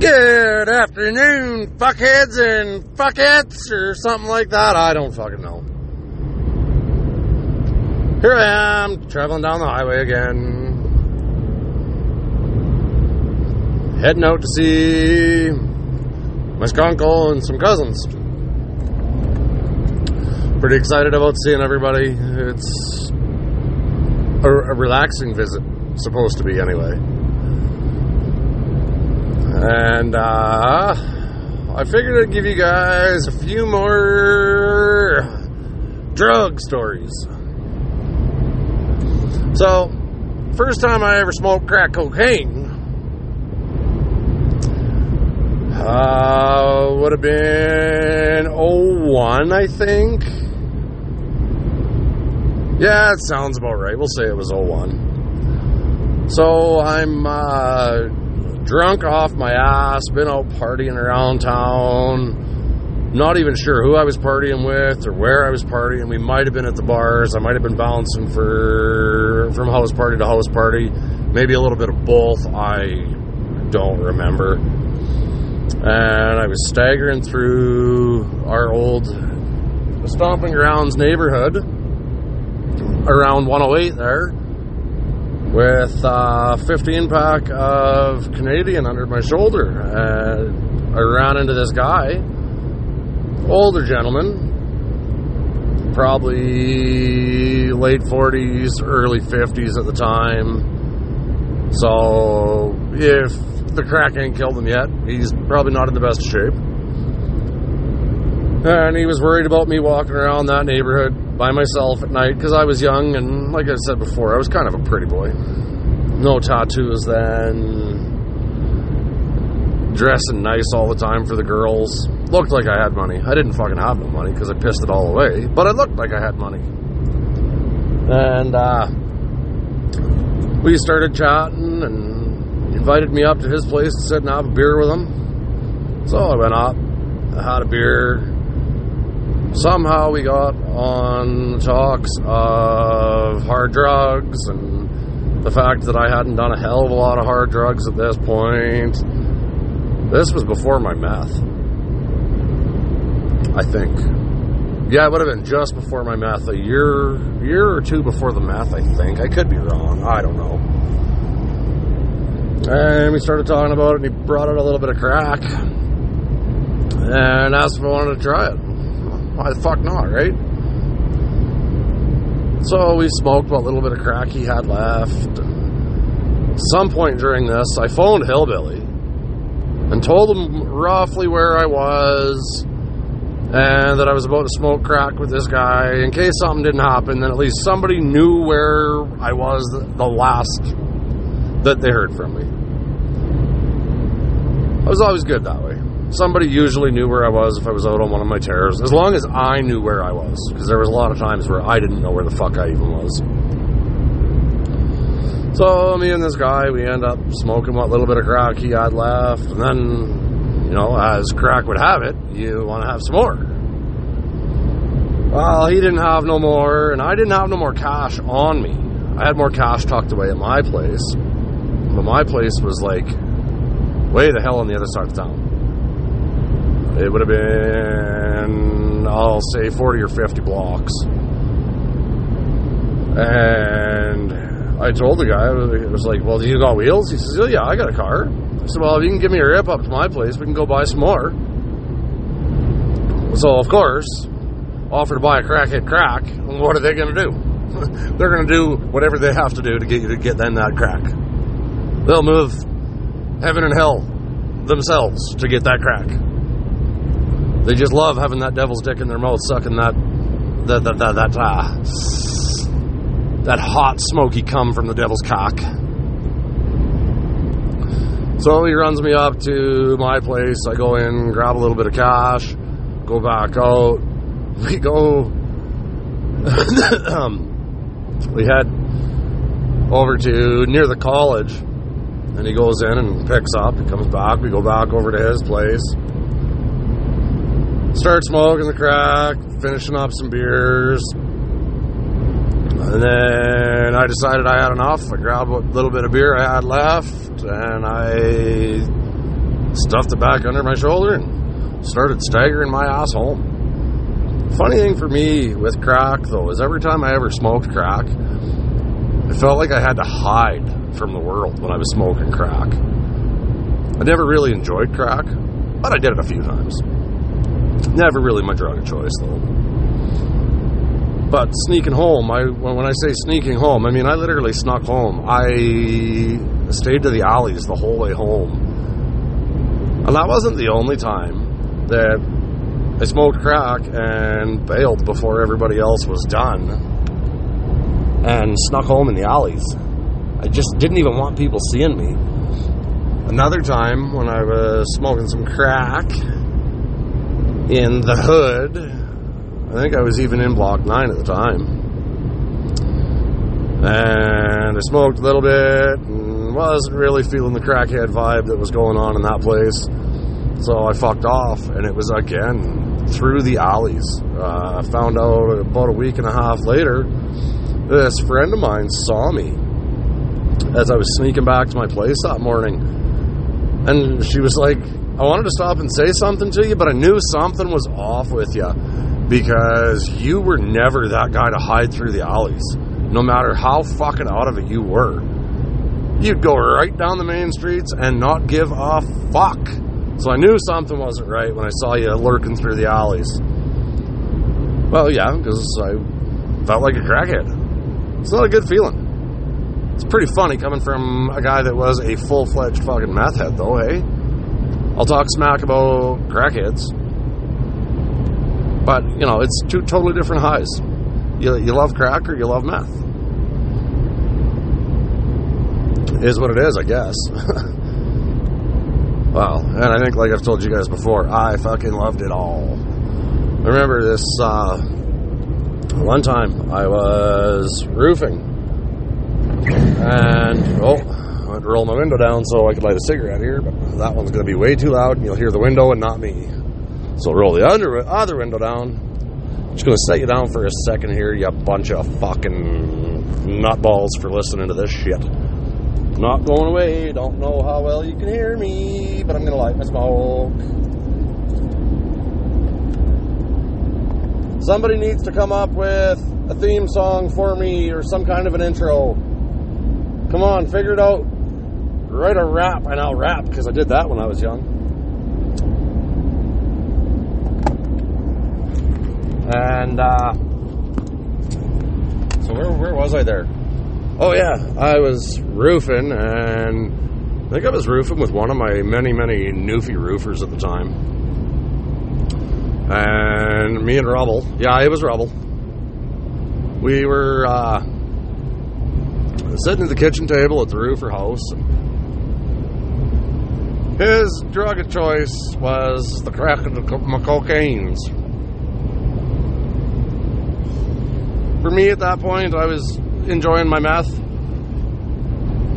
Good afternoon, fuckheads and fuckettes, or something like that. I don't fucking know. Here I am, traveling down the highway again. Heading out to see my skunkle and some cousins. Pretty excited about seeing everybody. It's a, a relaxing visit, supposed to be anyway. And uh, I figured I'd give you guys a few more drug stories. So, first time I ever smoked crack cocaine uh, would have been 01, I think. Yeah, it sounds about right. We'll say it was 01. So I'm uh, drunk off my ass, been out partying around town. Not even sure who I was partying with or where I was partying. We might have been at the bars. I might have been bouncing for from house party to house party. Maybe a little bit of both. I don't remember. And I was staggering through our old stomping grounds neighborhood around 108 there with a 15 pack of Canadian under my shoulder. And I ran into this guy, older gentleman, probably late 40s, early 50s at the time. So if the crack ain't killed him yet, he's probably not in the best shape. And he was worried about me walking around that neighborhood by myself at night because I was young and, like I said before, I was kind of a pretty boy. No tattoos then. Dressing nice all the time for the girls. Looked like I had money. I didn't fucking have no money because I pissed it all away, but I looked like I had money. And uh, we started chatting and invited me up to his place to sit and have a beer with him. So I went up, I had a beer, somehow we got on talks of hard drugs and the fact that I hadn't done a hell of a lot of hard drugs at this point. This was before my meth. I think. Yeah, it would have been just before my meth, a year year or two before the meth, I think. I could be wrong. I don't know. And we started talking about it and he brought out a little bit of crack. And asked if I wanted to try it why the fuck not, right? So we smoked what little bit of crack he had left. Some point during this, I phoned Hillbilly and told him roughly where I was and that I was about to smoke crack with this guy. In case something didn't happen, then at least somebody knew where I was the last that they heard from me. I was always good that way somebody usually knew where I was if I was out on one of my tears, as long as I knew where I was, because there was a lot of times where I didn't know where the fuck I even was. So me and this guy, we end up smoking what little bit of crack he had left, and then, you know, as crack would have it, you want to have some more. Well, he didn't have no more, and I didn't have no more cash on me. I had more cash tucked away at my place, but my place was like way the hell on the other side of town it would have been, I'll say, 40 or 50 blocks. And I told the guy, it was like, well, do you got wheels? He says, oh, yeah, I got a car. I said, well, if you can give me a rip up to my place, we can go buy some more. So, of course, offer to buy a crackhead crack. What are they going to do? They're going to do whatever they have to do to get you to get then that crack. They'll move heaven and hell themselves to get that crack. They just love having that devil's dick in their mouth, sucking that that that that that, uh, that hot smoky cum from the devil's cock. So he runs me up to my place. I go in, grab a little bit of cash, go back out. We go. um, we head over to near the college, and he goes in and picks up. He comes back. We go back over to his place start smoking the crack, finishing up some beers. And then I decided I had enough. I grabbed a little bit of beer I had left and I stuffed it back under my shoulder, and started staggering my ass home. Funny thing for me with crack, though, is every time I ever smoked crack, it felt like I had to hide from the world when I was smoking crack. I never really enjoyed crack, but I did it a few times. Never really my drug of choice, though. But sneaking home, I when I say sneaking home, I mean I literally snuck home. I stayed to the alleys the whole way home. And that wasn't the only time that I smoked crack and bailed before everybody else was done and snuck home in the alleys. I just didn't even want people seeing me. Another time when I was smoking some crack in the hood, I think I was even in block 9 at the time. And I smoked a little bit and wasn't really feeling the crackhead vibe that was going on in that place. So I fucked off, and it was again through the alleys. Uh, I found out about a week and a half later, this friend of mine saw me as I was sneaking back to my place that morning. And she was like, I wanted to stop and say something to you, but I knew something was off with you because you were never that guy to hide through the alleys, no matter how fucking out of it you were. You'd go right down the main streets and not give a fuck. So I knew something wasn't right when I saw you lurking through the alleys. Well, yeah, because I felt like a crackhead. It's not a good feeling. It's pretty funny coming from a guy that was a full fledged fucking meth head, though, hey? I'll talk smack about crackheads. But, you know, it's two totally different highs. You, you love crack or you love meth. Is what it is, I guess. Wow. And I think, like I've told you guys before, I fucking loved it all. I remember this uh, one time I was roofing. And, oh, Went to roll my window down so I could light a cigarette here, but that one's going to be way too loud and you'll hear the window and not me. So roll the other, other window down. Just going to set you down for a second here, you bunch of fucking nutballs for listening to this shit. Not going away. Don't know how well you can hear me, but I'm going to light my smoke. Somebody needs to come up with a theme song for me or some kind of an intro. Come on, figure it out. Write a rap, and I'll rap because I did that when I was young. And, uh, so where, where was I there? Oh yeah, I was roofing, and I think I was roofing with one of my many, many Newfie roofers at the time. And me and Rubble, yeah, it was Rubble. We were uh, sitting at the kitchen table at the roofer house. His drug of choice was the crack of the cocaines. For me at that point, I was enjoying my meth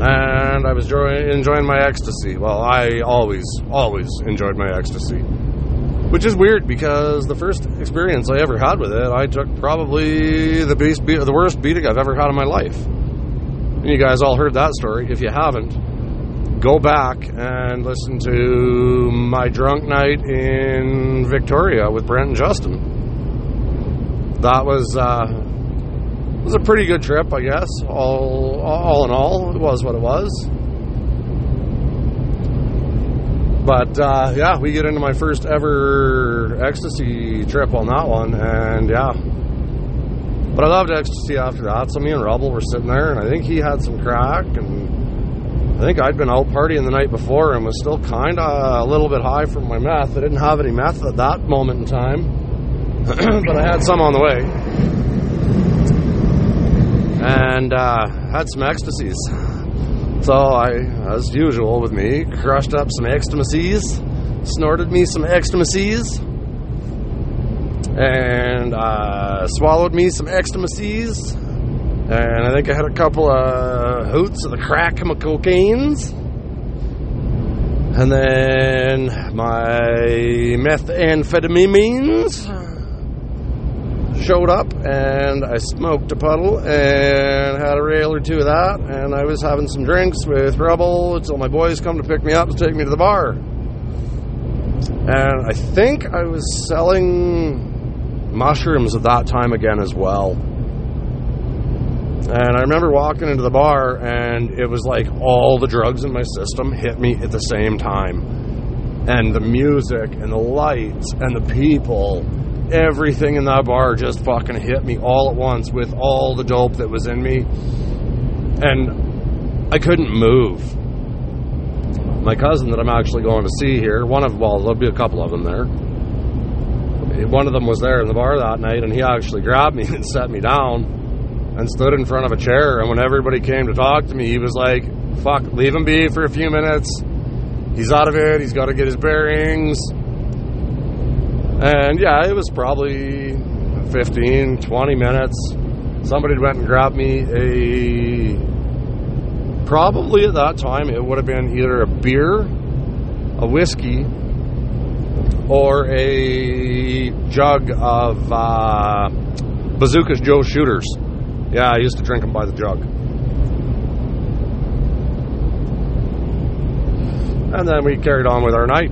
and I was enjoying my ecstasy. Well, I always, always enjoyed my ecstasy, which is weird because the first experience I ever had with it, I took probably the beast, the worst beating I've ever had in my life. And you guys all heard that story. If you haven't, go back and listen to my drunk night in Victoria with Brent and Justin. That was. Uh, was a pretty good trip, I guess. All, all in all, it was what it was. But uh, yeah, we get into my first ever ecstasy trip on that one, and yeah. But I loved ecstasy after that. So me and Rubble were sitting there, and I think he had some crack, and I think I'd been out partying the night before and was still kind of a little bit high from my meth. I didn't have any meth at that moment in time, but I had some on the way and uh, had some ecstasies. So I, as usual with me, crushed up some ecstasies, snorted me some ecstasies, and uh, swallowed me some ecstasies, and I think I had a couple of hoots of the crack cocaines. And then my methamphetamines showed up and I smoked a puddle and had a rail or two of that. And I was having some drinks with Rebel until my boys come to pick me up to take me to the bar. And I think I was selling mushrooms at that time again as well. And I remember walking into the bar, and it was like all the drugs in my system hit me at the same time. And the music, and the lights, and the people, everything in that bar just fucking hit me all at once with all the dope that was in me. And I couldn't move. My cousin that I'm actually going to see here, one of, well, there'll be a couple of them there. One of them was there in the bar that night, and he actually grabbed me and set me down and stood in front of a chair. And when everybody came to talk to me, he was like, fuck, leave him be for a few minutes. He's out of it. He's got to get his bearings. And yeah, it was probably 15, 20 minutes. Somebody went and grabbed me a. Probably at that time, it would have been either a beer, a whiskey, or a jug of uh, Bazookas Joe Shooters. Yeah, I used to drink them by the jug. And then we carried on with our night.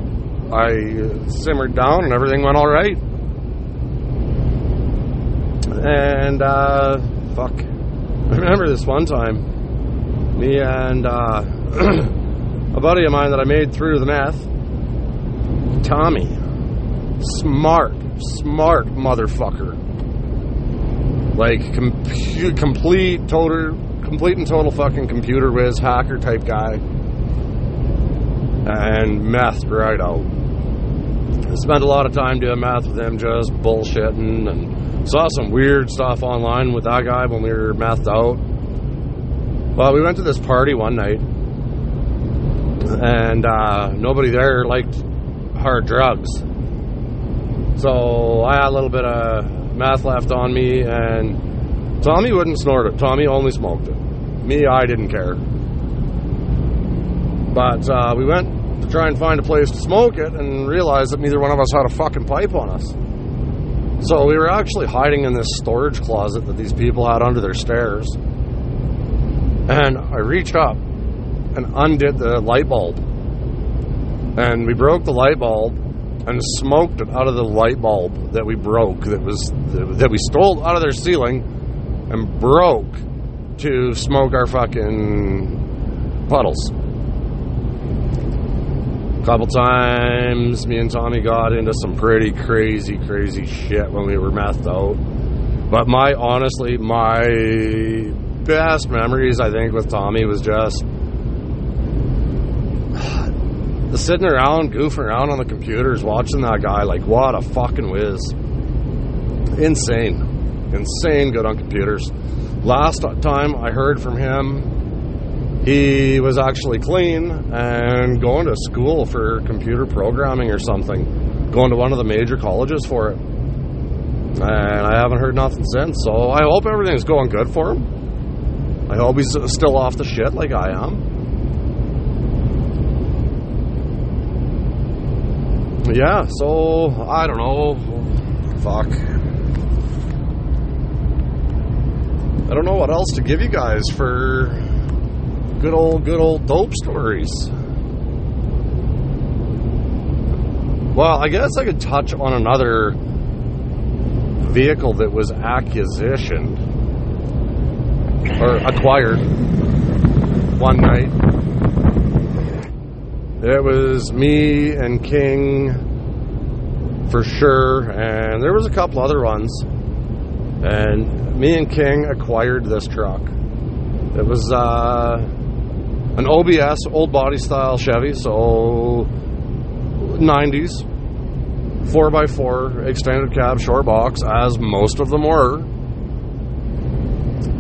I simmered down and everything went all right. And, uh, fuck. I remember this one time, me and uh, a buddy of mine that I made through the meth, Tommy. Smart, smart motherfucker like com- complete total complete and total fucking computer whiz hacker type guy. And meth right out. I spent a lot of time doing math with him just bullshitting and saw some weird stuff online with that guy when we were mathed out. Well we went to this party one night. And uh, nobody there liked hard drugs. So I had a little bit of meth left on me, and Tommy wouldn't snort it. Tommy only smoked it. Me, I didn't care. But uh, we went to try and find a place to smoke it and realized that neither one of us had a fucking pipe on us. So we were actually hiding in this storage closet that these people had under their stairs. And I reached up and undid the light bulb. And we broke the light bulb and smoked it out of the light bulb that we broke that was that we stole out of their ceiling and broke to smoke our fucking puddles. A couple times, me and Tommy got into some pretty crazy, crazy shit when we were methed out. But my honestly, my best memories, I think, with Tommy was just the sitting around, goofing around on the computers, watching that guy, like, what a fucking whiz. Insane. Insane good on computers. Last time I heard from him, he was actually clean and going to school for computer programming or something. Going to one of the major colleges for it. And I haven't heard nothing since, so I hope everything's going good for him. I hope he's still off the shit like I am. Yeah, so I don't know. Fuck. I don't know what else to give you guys for good old, good old dope stories. Well, I guess I could touch on another vehicle that was acquisitioned or acquired one night it was me and King for sure, and there was a couple other ones. And me and King acquired this truck. It was uh, an OBS, old body style Chevy, so 90s, 4x4 extended cab short box, as most of them were.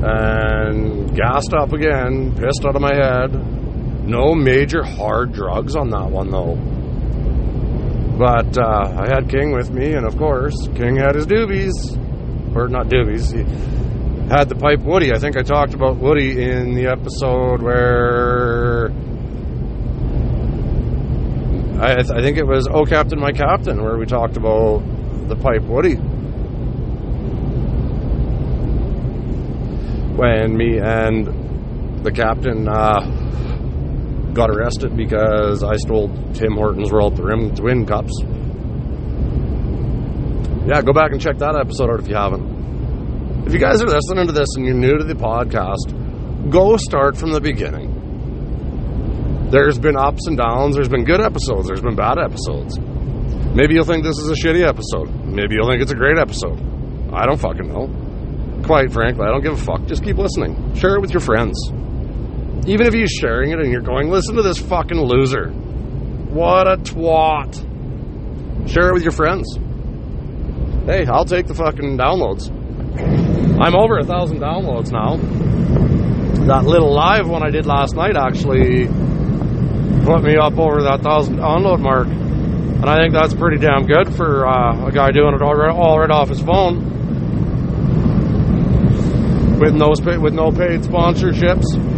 And gassed up again, pissed out of my head no major hard drugs on that one, though. But uh, I had King with me, and of course, King had his doobies. Or not doobies. He had the pipe Woody. I think I talked about Woody in the episode where. I, th- I think it was Oh Captain, My Captain, where we talked about the pipe Woody. When me and the captain uh, got arrested because I stole Tim Hortons the Rim to Win Cups. yeah, go back and check that episode out if you haven't. If you guys are listening to this and you're new to the podcast, go start from the beginning. There's been ups and downs, there's been good episodes, there's been bad episodes. Maybe you'll think this is a shitty episode. Maybe you'll think it's a great episode. I don't fucking know. Quite frankly, I don't give a fuck. Just keep listening. Share it with your friends. Even if you're sharing it and you're going, listen to this fucking loser. What a twat. Share it with your friends. Hey, I'll take the fucking downloads. I'm over a thousand downloads now. That little live one I did last night actually put me up over that thousand download mark. And I think that's pretty damn good for uh, a guy doing it all right, all right off his phone. With no, with no paid sponsorships.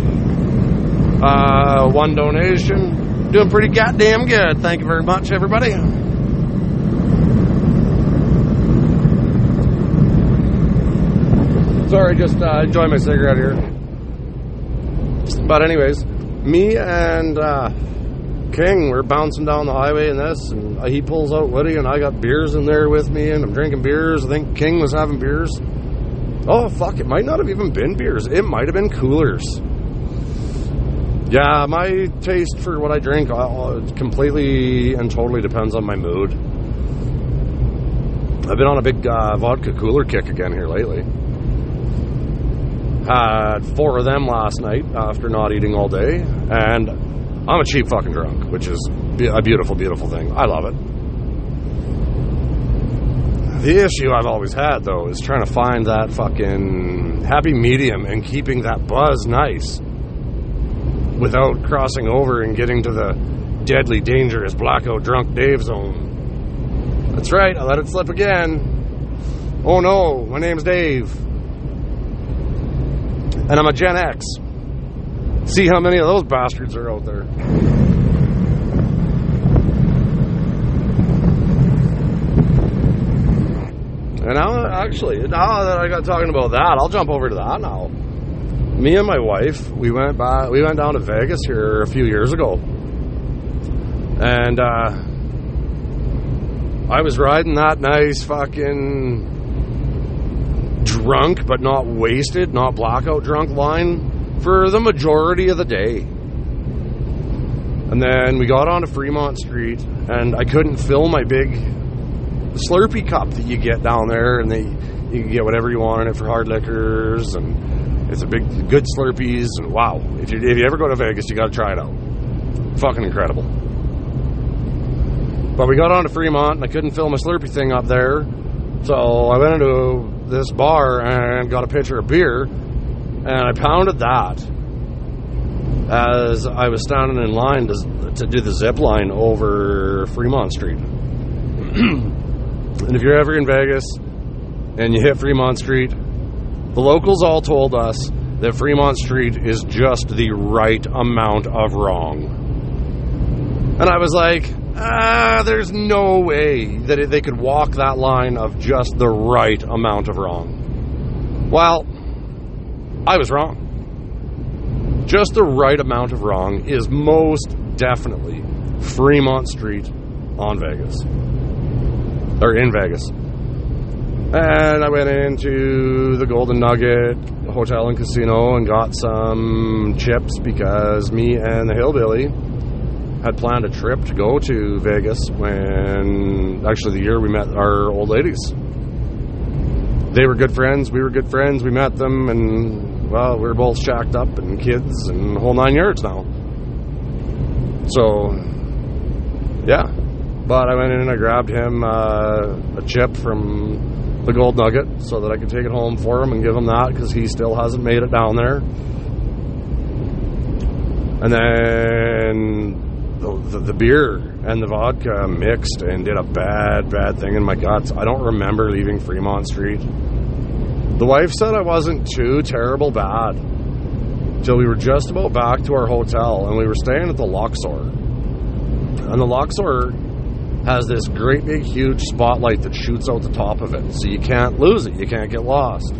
Uh, one donation. Doing pretty goddamn good. Thank you very much, everybody. Sorry, just uh, enjoy my cigarette here. But anyways, me and uh, King, we're bouncing down the highway in this, and he pulls out Woody, and I got beers in there with me, and I'm drinking beers. I think King was having beers. Oh fuck! It might not have even been beers. It might have been coolers. Yeah, my taste for what I drink uh, completely and totally depends on my mood. I've been on a big uh, vodka cooler kick again here lately. Had four of them last night after not eating all day, and I'm a cheap fucking drunk, which is a beautiful, beautiful thing. I love it. The issue I've always had, though, is trying to find that fucking happy medium and keeping that buzz nice without crossing over and getting to the deadly, dangerous blackout drunk Dave zone. That's right, I let it slip again. Oh no, my name's Dave and I'm a Gen X. See how many of those bastards are out there. And now, actually, now that I got talking about that, I'll jump over to that now. Me and my wife, we went by, we went down to Vegas here a few years ago, and uh, I was riding that nice fucking drunk but not wasted, not blackout drunk line for the majority of the day. And then we got onto Fremont Street, and I couldn't fill my big Slurpee cup that you get down there, and they you can get whatever you want in it for hard liquors, and it's a big good Slurpees. Wow, if you if you ever go to Vegas, you got to try it out. Fucking incredible. But we got onto Fremont, and I couldn't fill my Slurpee thing up there, so I went into this bar and got a pitcher of beer, and I pounded that as I was standing in line to, to do the zip line over Fremont Street. and if you're ever in Vegas and you hit Fremont Street, the locals all told us that Fremont Street is just the right amount of wrong. And I was like, ah, there's no way that they could walk that line of just the right amount of wrong. Well, I was wrong. Just the right amount of wrong is most definitely Fremont Street on Vegas. Or in Vegas. And I went into the Golden Nugget Hotel and Casino and got some chips because me and the Hillbilly had planned a trip to go to Vegas when actually the year we met our old ladies. They were good friends, we were good friends, we met them, and well, we are both shacked up and kids and whole nine yards now. So, yeah. But I went in and I grabbed him uh, a chip from the Gold Nugget so that I could take it home for him and give him that because he still hasn't made it down there. And then the, the, the, beer and the vodka mixed and did a bad, bad thing in my guts. I don't remember leaving Fremont Street. The wife said I wasn't too terrible bad till we were just about back to our hotel and we were staying at the Luxor. And the Luxor has this great big huge spotlight that shoots out the top of it, so you can't lose it, you can't get lost.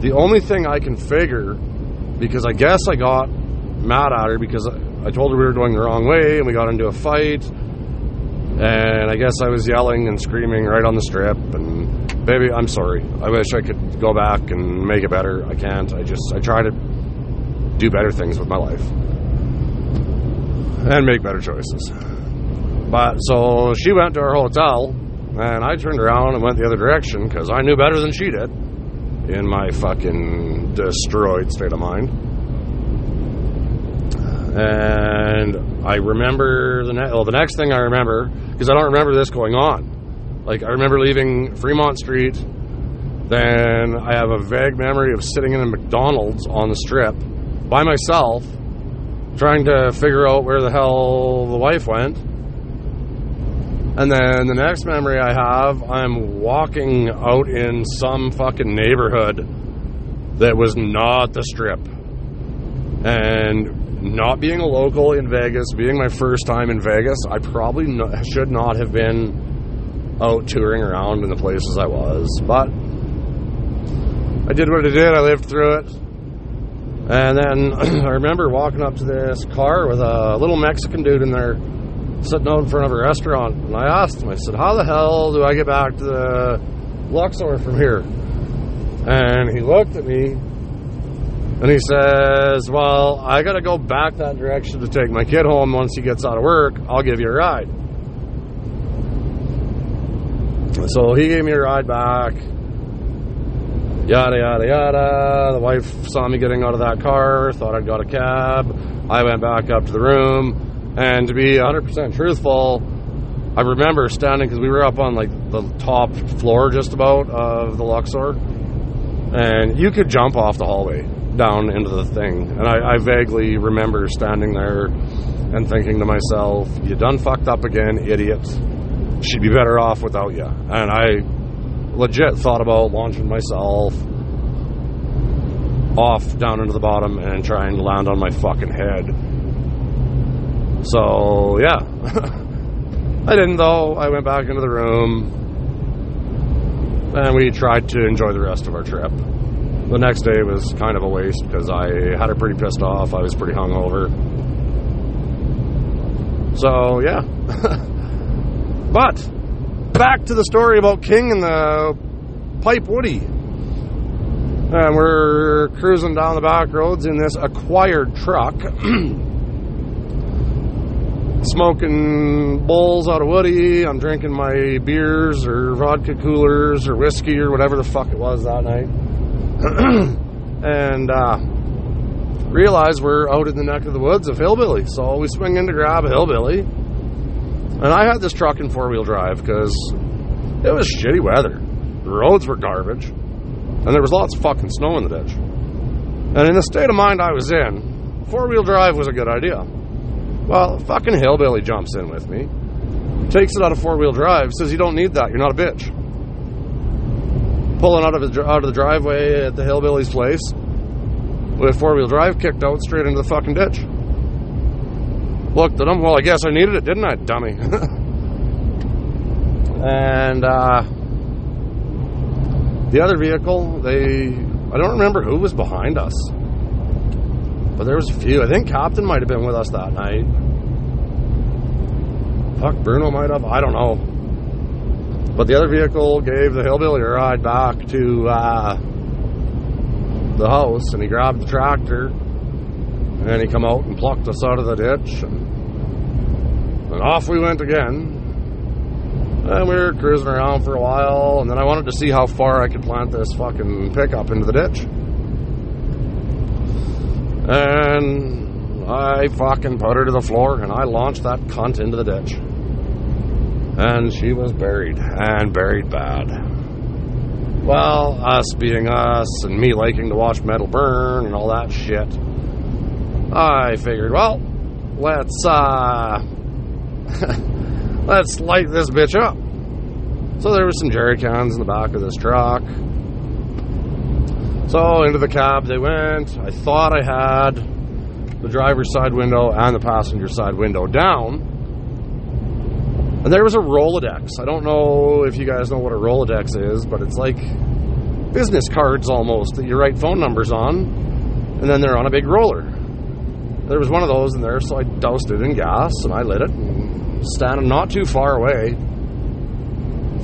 The only thing I can figure, because I guess I got mad at her because I told her we were going the wrong way, and we got into a fight. And I guess I was yelling and screaming right on the strip, and baby, I'm sorry. I wish I could go back and make it better. I can't. I just, I try to do better things with my life and make better choices. But so she went to her hotel, and I turned around and went the other direction because I knew better than she did in my fucking destroyed state of mind. And I remember the well, the next thing I remember because I don't remember this going on. Like I remember leaving Fremont Street. Then I have a vague memory of sitting in a McDonald's on the strip by myself, trying to figure out where the hell the wife went. And then the next memory I have, I'm walking out in some fucking neighborhood that was not the strip. And not being a local in Vegas, being my first time in Vegas, I probably should not have been out touring around in the places I was. But I did what I did, I lived through it. And then I remember walking up to this car with a little Mexican dude in there sitting out in front of a restaurant. And I asked him, I said, How the hell do I get back to the Luxor from here? And he looked at me and he says, Well, I got to go back that direction to take my kid home once he gets out of work. I'll give you a ride. So he gave me a ride back. Yada, yada, yada. The wife saw me getting out of that car, thought I'd got a cab. I went back up to the room. And to be 100% truthful, I remember standing because we were up on like the top floor just about of the Luxor. And you could jump off the hallway down into the thing. And I, I, vaguely remember standing there and thinking to myself, you done fucked up again, idiot. She'd be better off without you. And I legit thought about launching myself off down into the bottom and trying to land on my fucking head. So, yeah. I didn't though. I went back into the room and we tried to enjoy the rest of our trip the next day was kind of a waste because I had her pretty pissed off. I was pretty hungover. So, yeah. but, back to the story about King and the Pipe Woody. And we're cruising down the back roads in this acquired truck. Smoking bowls out of Woody. I'm drinking my beers or vodka coolers or whiskey or whatever the fuck it was that night. and uh, realize we're out in the neck of the woods of Hillbilly. So we swing in to grab Hillbilly. And I had this truck in four wheel drive because it was shitty weather. The roads were garbage. And there was lots of fucking snow in the ditch. And in the state of mind I was in, four wheel drive was a good idea. Well, fucking Hillbilly jumps in with me, takes it out of four wheel drive, says, You don't need that. You're not a bitch pulling out of the, out of the driveway at the hillbilly's place with four wheel drive kicked out straight into the fucking ditch. Looked at him. Well, I guess I needed it, didn't I, dummy? and uh, the other vehicle, they I don't remember who was behind us, but there was a few. I think Captain might have been with us that night. Fuck, Bruno might have. I don't know. But the other vehicle gave the hillbilly a ride back to uh, the house, and he grabbed the tractor, and he come out and plucked us out of the ditch, and, and off we went again. And we were cruising around for a while, and then I wanted to see how far I could plant this fucking pickup into the ditch. And I fucking put her to the floor, and I launched that cunt into the ditch and she was buried, and buried bad. Well, us being us, and me liking to watch metal burn and all that shit, I figured, well, let's, uh, let's light this bitch up. So there was some jerry cans in the back of this truck. So into the cab they went. I thought I had the driver's side window and the passenger side window down and there was a Rolodex. I don't know if you guys know what a Rolodex is, but it's like business cards almost that you write phone numbers on, and then they're on a big roller. There was one of those in there, so I doused it in gas and I lit it, and standing not too far away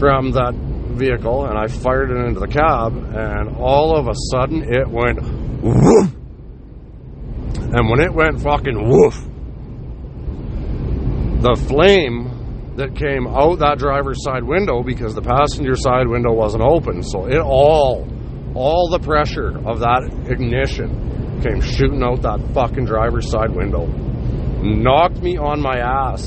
from that vehicle and I fired it into the cab, and all of a sudden it went woof. And when it went fucking woof, the flame that came out that driver's side window because the passenger side window wasn't open, so it all, all the pressure of that ignition came shooting out that fucking driver's side window, knocked me on my ass.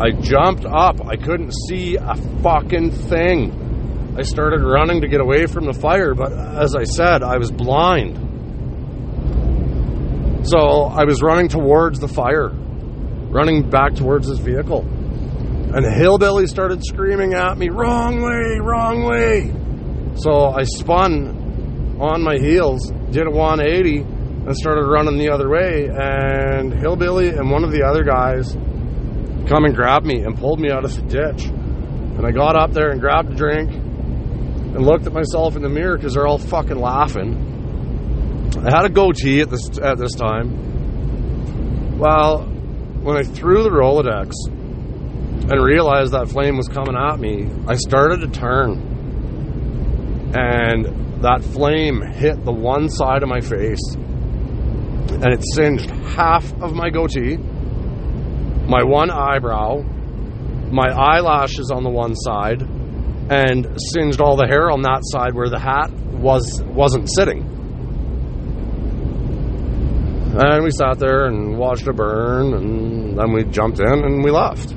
I jumped up. I couldn't see a fucking thing. I started running to get away from the fire, but as I said, I was blind. So I was running towards the fire, running back towards this vehicle. And the hillbilly started screaming at me, wrong way, wrong way. So I spun on my heels, did a 180, and started running the other way. And hillbilly and one of the other guys come and grabbed me and pulled me out of the ditch. And I got up there and grabbed a drink and looked at myself in the mirror because they're all fucking laughing. I had a goatee at this at this time. Well, when I threw the Rolodex and realized that flame was coming at me, I started to turn. And that flame hit the one side of my face. And it singed half of my goatee my one eyebrow, my eyelashes on the one side, and singed all the hair on that side where the hat was wasn't sitting. And we sat there and watched it burn, and then we jumped in and we left.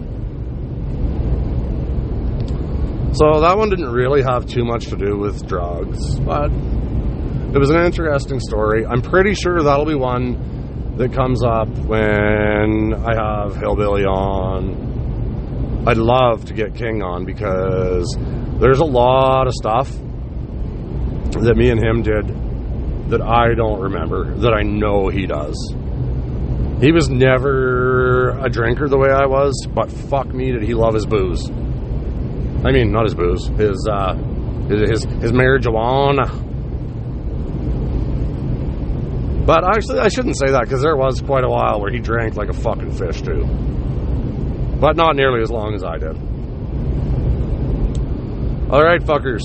So that one didn't really have too much to do with drugs, but it was an interesting story. I'm pretty sure that'll be one that comes up when I have Hillbilly on. I'd love to get King on because there's a lot of stuff that me and him did that I don't remember, that I know he does. He was never a drinker the way I was, but fuck me, did he love his booze. I mean, not his booze, his, uh, his, his, his marijuana. But actually, I shouldn't say that because there was quite a while where he drank like a fucking fish, too. But not nearly as long as I did. Alright, fuckers.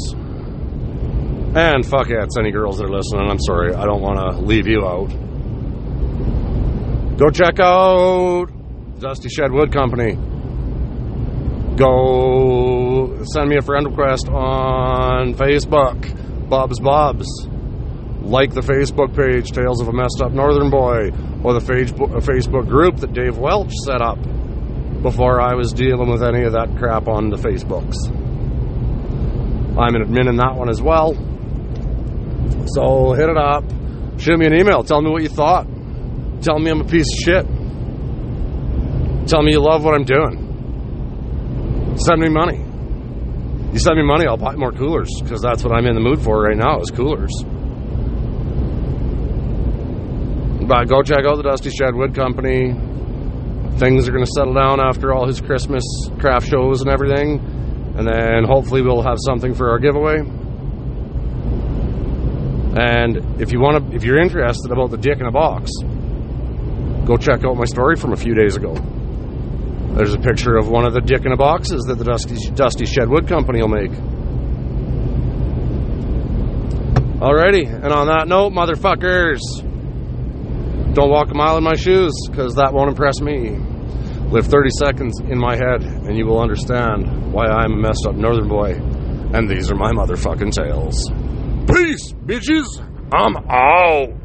And fuck fuckettes, any girls that are listening, I'm sorry, I don't want to leave you out. Go check out Dusty Shed Wood Company. Go send me a friend request on Facebook, Bob's Bobs like the Facebook page, Tales of a Messed Up Northern Boy, or the Facebook group that Dave Welch set up before I was dealing with any of that crap on the Facebooks. I'm an admin in that one as well. So hit it up. Shoot me an email. Tell me what you thought. Tell me I'm a piece of shit. Tell me you love what I'm doing. Send me money. You send me money, I'll buy more coolers because that's what I'm in the mood for right now is coolers. But go check out the Dusty Shed Wood Company. Things are going to settle down after all his Christmas craft shows and everything. And then hopefully we'll have something for our giveaway. And if you want to, if you're interested about the dick in a box, go check out my story from a few days ago. There's a picture of one of the dick in a boxes that the Dusty, Dusty Shed Wood Company will make. Alrighty, and on that note, motherfuckers. Don't walk a mile in my shoes because that won't impress me. Live 30 seconds in my head and you will understand why I'm a messed up northern boy. And these are my motherfucking tales. Peace, bitches. I'm out.